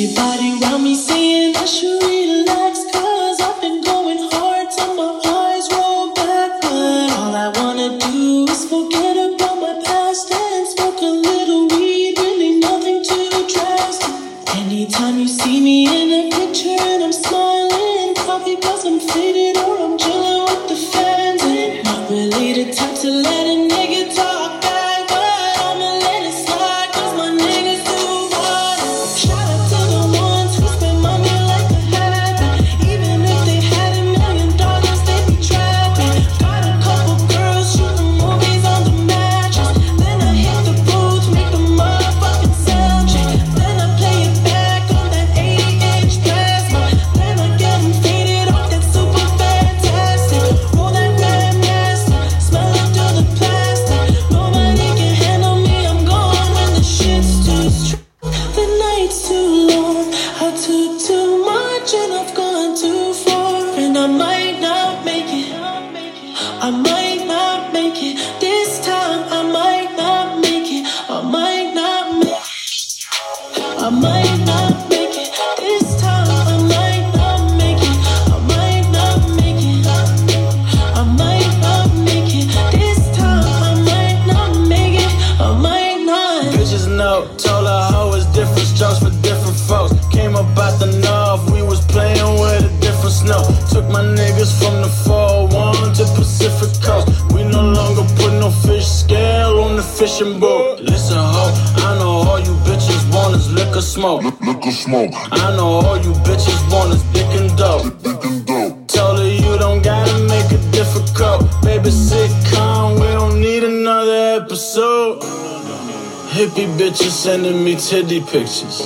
Everybody around me saying I should. my niggas from the 401 to Pacific Coast. We no longer put no fish scale on the fishing boat. Listen, ho, I know all you bitches want is liquor smoke. L- liquor smoke. I know all you bitches want is dick and dope. Dick and dope. Tell her you don't gotta make it difficult. Baby, sitcom, we don't need another episode. Hippie bitches sending me titty pictures.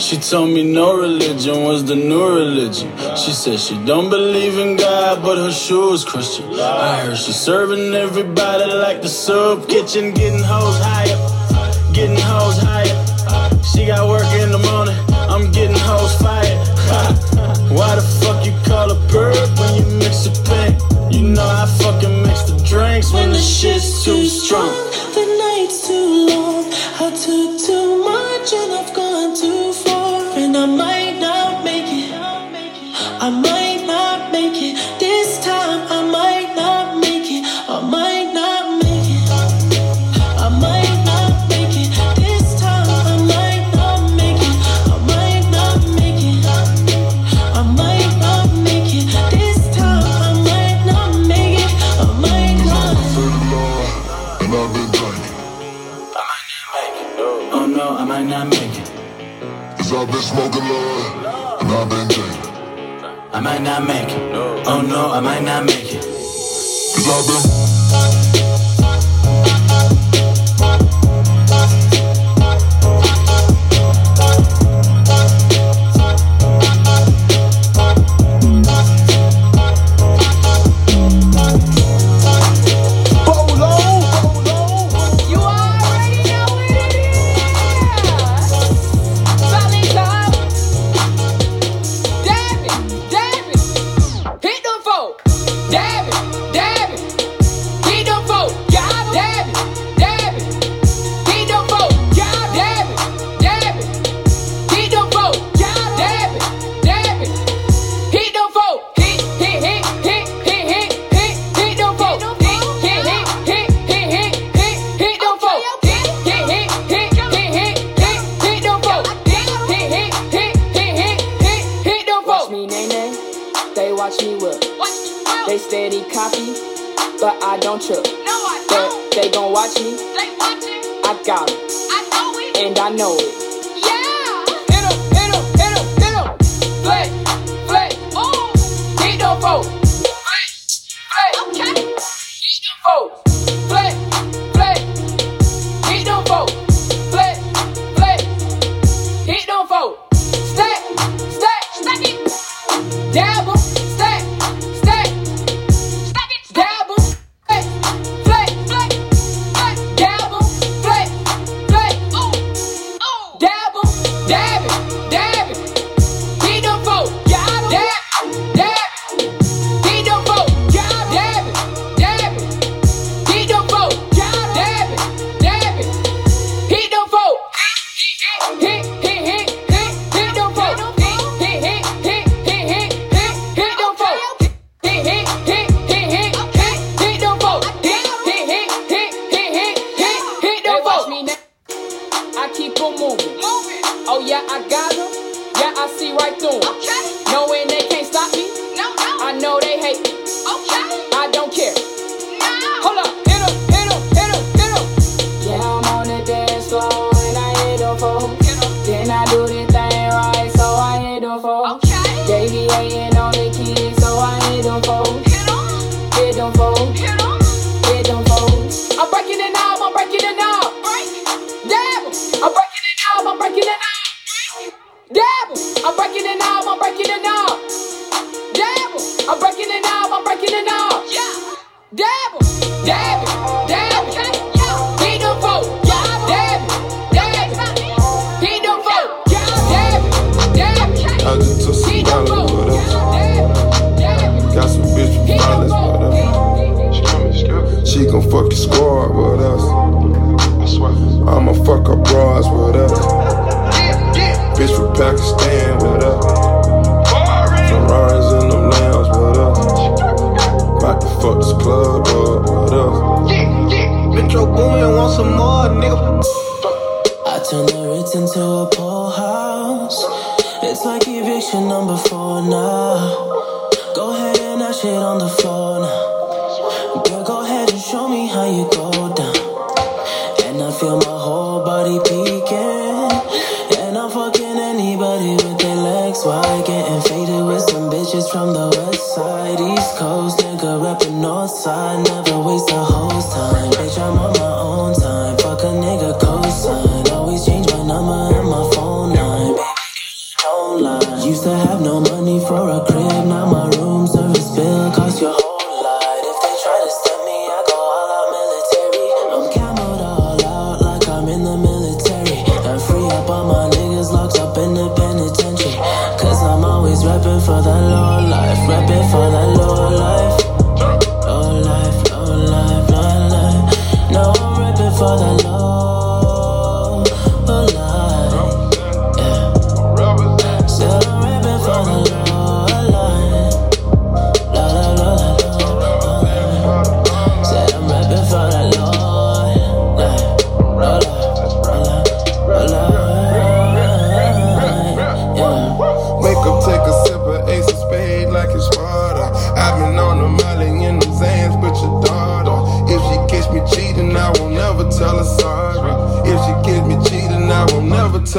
She told me no religion was the new religion. She said she don't believe in God, but her shoes Christian. I heard she's serving everybody like the soup kitchen, getting hoes higher, getting hoes higher. She got work in the morning, I'm getting hoes fired. Why the fuck you call a perp when you mix a pink? You know I fucking mix the drinks when the shit's too strong. The night's too long, I took too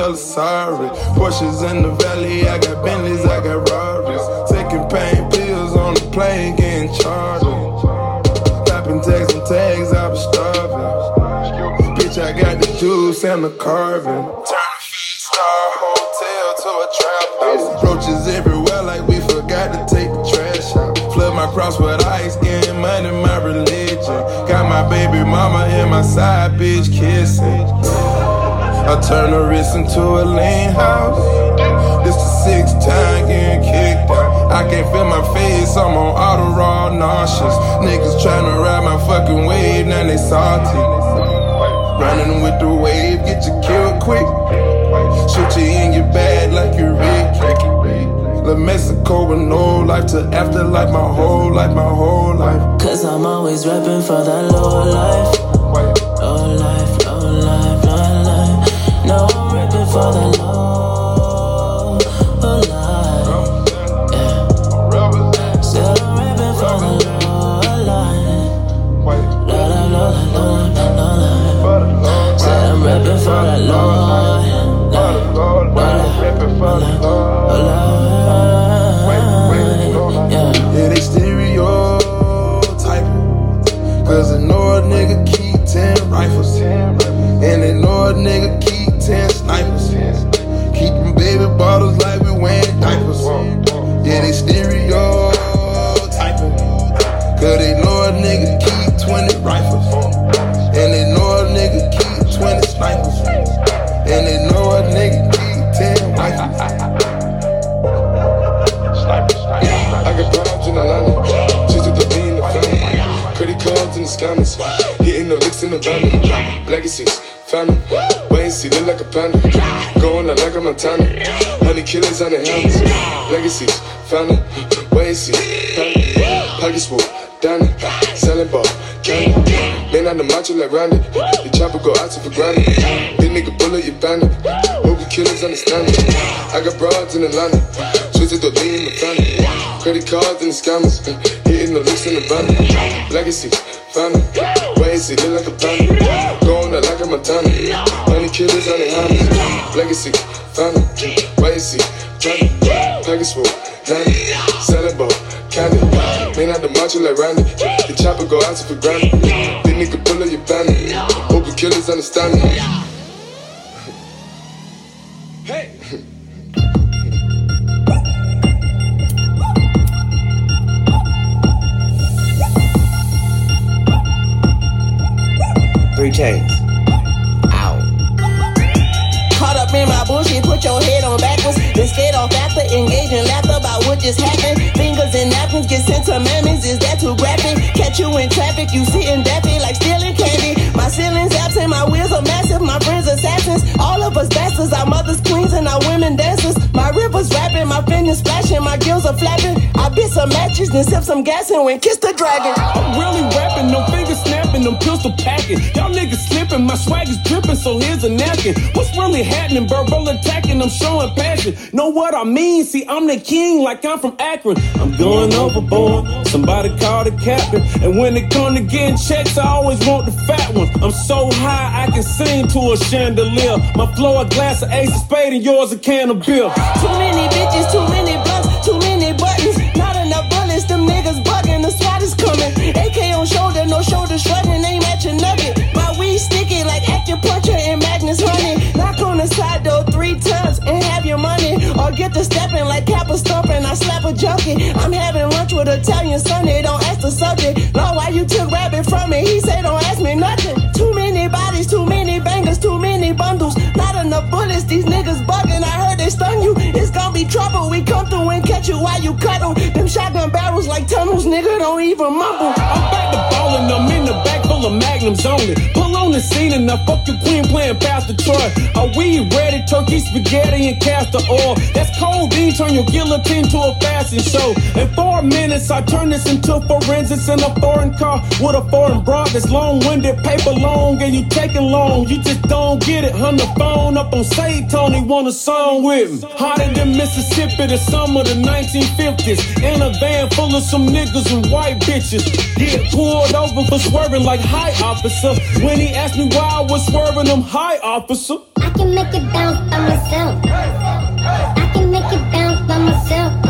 tell her sorry. Porsches in the valley, I got Bentleys, I got Rarries. Taking pain pills on the plane, getting charged. Popping tags and tags, I'm starving. Bitch, I got the juice and the carving. Turn a star hotel to a trap house. Roaches everywhere, like we forgot to take the trash out. Flood my cross with ice, getting money, my religion. Got my baby mama and my side bitch kissing. I turn a wrist into a lean house. This the sixth time getting kicked out. I can't feel my face, I'm on auto raw nauseous. Niggas tryna ride my fucking wave, now they salty. Running with the wave, get you killed quick. Shoot you in your bag like you're Rick. La Mexico with no life to afterlife, my whole life, my whole life. Cause I'm always rapping for that low life. Low life. family. Going out like a Montana. Honey killers on the helmets. Legacies, family. Wait and see. Family. Pockets full. Danny. Selling ball. Candy. Man on the macho like Randy. The chopper go out for granted. Big nigga bullet, you bandit. Movie killers understand it. I got broads in Atlanta. Twisted the lean in the family. Credit cards and the scammers. Hitting the looks in the van. Legacies, family. Wait and see. Look like a bandit. Honey their hands. Legacy, family. See, family. Package full, Danny. Selling ball, candy. Man, out the macho like Randy. The chopper go out for granted. Big nigga pull up your bandit. Hope you killers understand me. Hey! Three chains. Scared off after engaging, laughter about what just happened. Fingers and napkins get sent to mammies, is that too graphic? Catch you in traffic, you sitting daffy like stealing candy. My ceilings absent, my wheels are massive, my friends are assassins. All of us bastards, our mothers queens and our women dancers. My rivers rapping, my fingers splashing, my gills are flapping. I bit some matches, then sip some gas and went kiss the dragon. I'm really rapping, no fingers snapping, them pistol packing. Y'all niggas slipping, my swag is dripping, so here's a napkin. What's really happening? bro? Verbal attacking, I'm showing passion. Know what I mean? See, I'm the king, like I'm from Akron. I'm going overboard. Somebody call the captain. And when it come to getting checks, I always want the fat ones. I'm so high, I can sing to a chandelier. My flow a glass of ace of spade, and yours a can of beer. Too many bitches, too many blunts, too many buttons. Not enough bullets, bugging. The AK on shoulder, no shoulder shrugging. ain't at your nugget. My weed sticky like acupuncture and Magnus honey. Knock on the side door three times and have your money. Or get the stepping like Kappa stomping. I slap a junkie. I'm having lunch with Italian Sunday. Don't ask the subject. Lord, why you took rabbit from me? He said, don't ask me nothing. Too many bodies, too many bangers, too many bundles. Bullets, these niggas bugging. I heard they stun you. It's gonna be trouble. We come through and catch you while you cuddle. Them shotgun barrels like tunnels, nigga. Don't even mumble. I'm back to magnums only. Pull on the scene and I fuck your queen playing Pastor Troy. Are we ready? Turkey, spaghetti, and castor oil. That's cold beans, turn your guillotine to a fashion show. In four minutes, I turn this into forensics in a foreign car with a foreign broad that's long-winded, paper long, and you taking long. You just don't get it. On the phone up on Say Tony, want a song with me. Hotter than Mississippi, the summer of the 1950s. In a van full of some niggas and white bitches. Get pulled over for swerving like high officer. When he asked me why I was swerving, I'm high officer. I can make it bounce by myself. I can make it bounce by myself.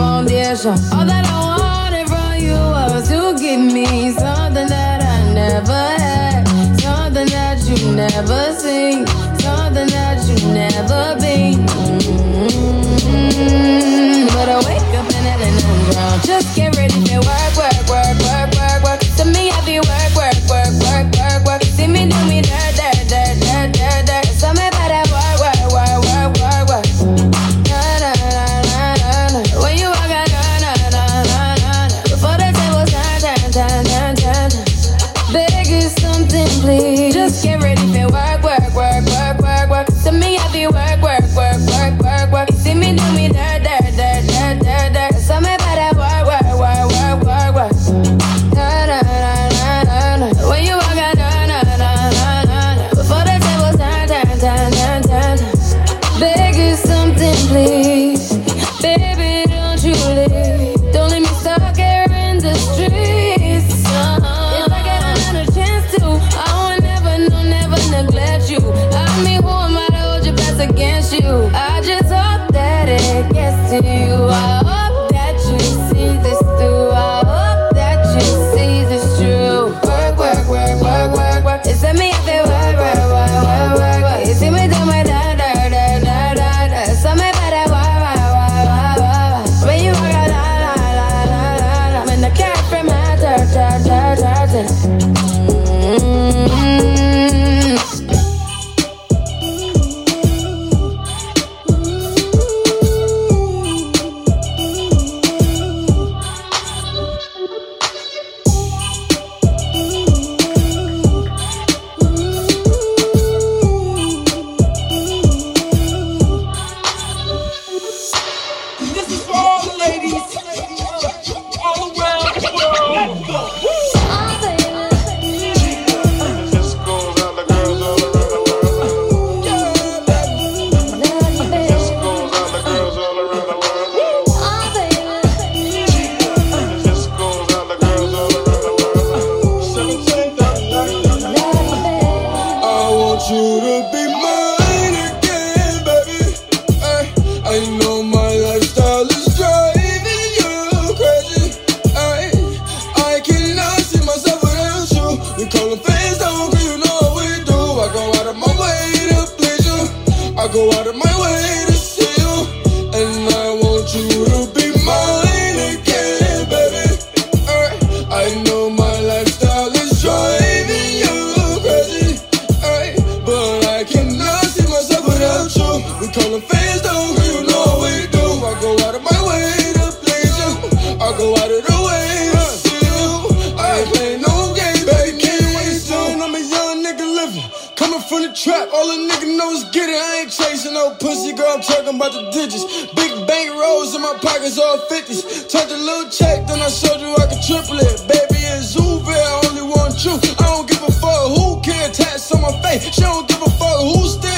foundation. All that I wanted from you was to give me something that I never had, something that you never seen, something that you never been. Mm-hmm. But I wake up and I'm drunk. Just get ready to work. Shuru It's all 50s. Touch a little check, then I showed you I could triple it. Baby and Zuber, I only want you. I don't give a fuck who can't tax on my face. She don't give a fuck who's still.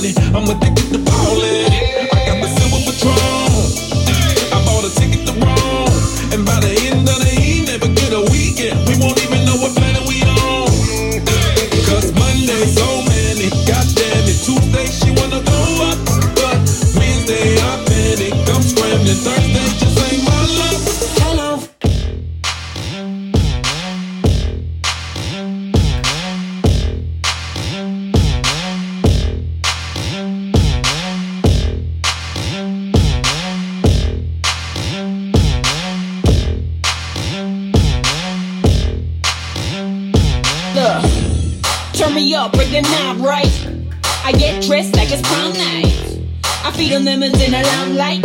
money. I'm addicted to Turn me up, break the knob, right? I get dressed like it's prom night. I feed on lemons in the limelight.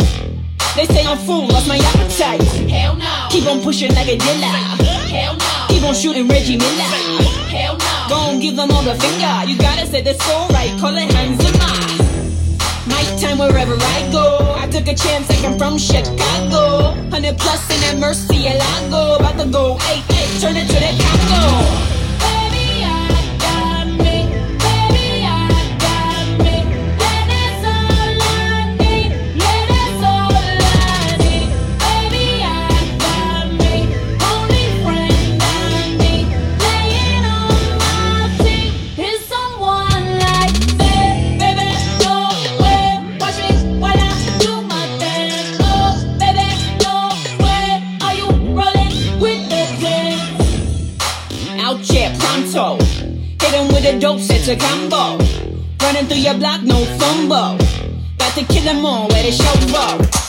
They say I'm full, lost my appetite. Hell no. Keep on pushing like a dealer. Hell no. Keep on shooting Reggie Miller. Hell no. Gon' give them all the finger. You gotta say the score right, call it of mine Night time wherever I go. I took a chance like I'm from Chicago. 100 plus in that Murcielago. About to go, hey, hey, turn it to the Congo. With a dope set to combo. Running through your block, no fumble. Got to kill 'em all where they show, up.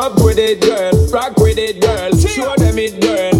Up with it, girl. Rock with it, girl. Show them it, girl.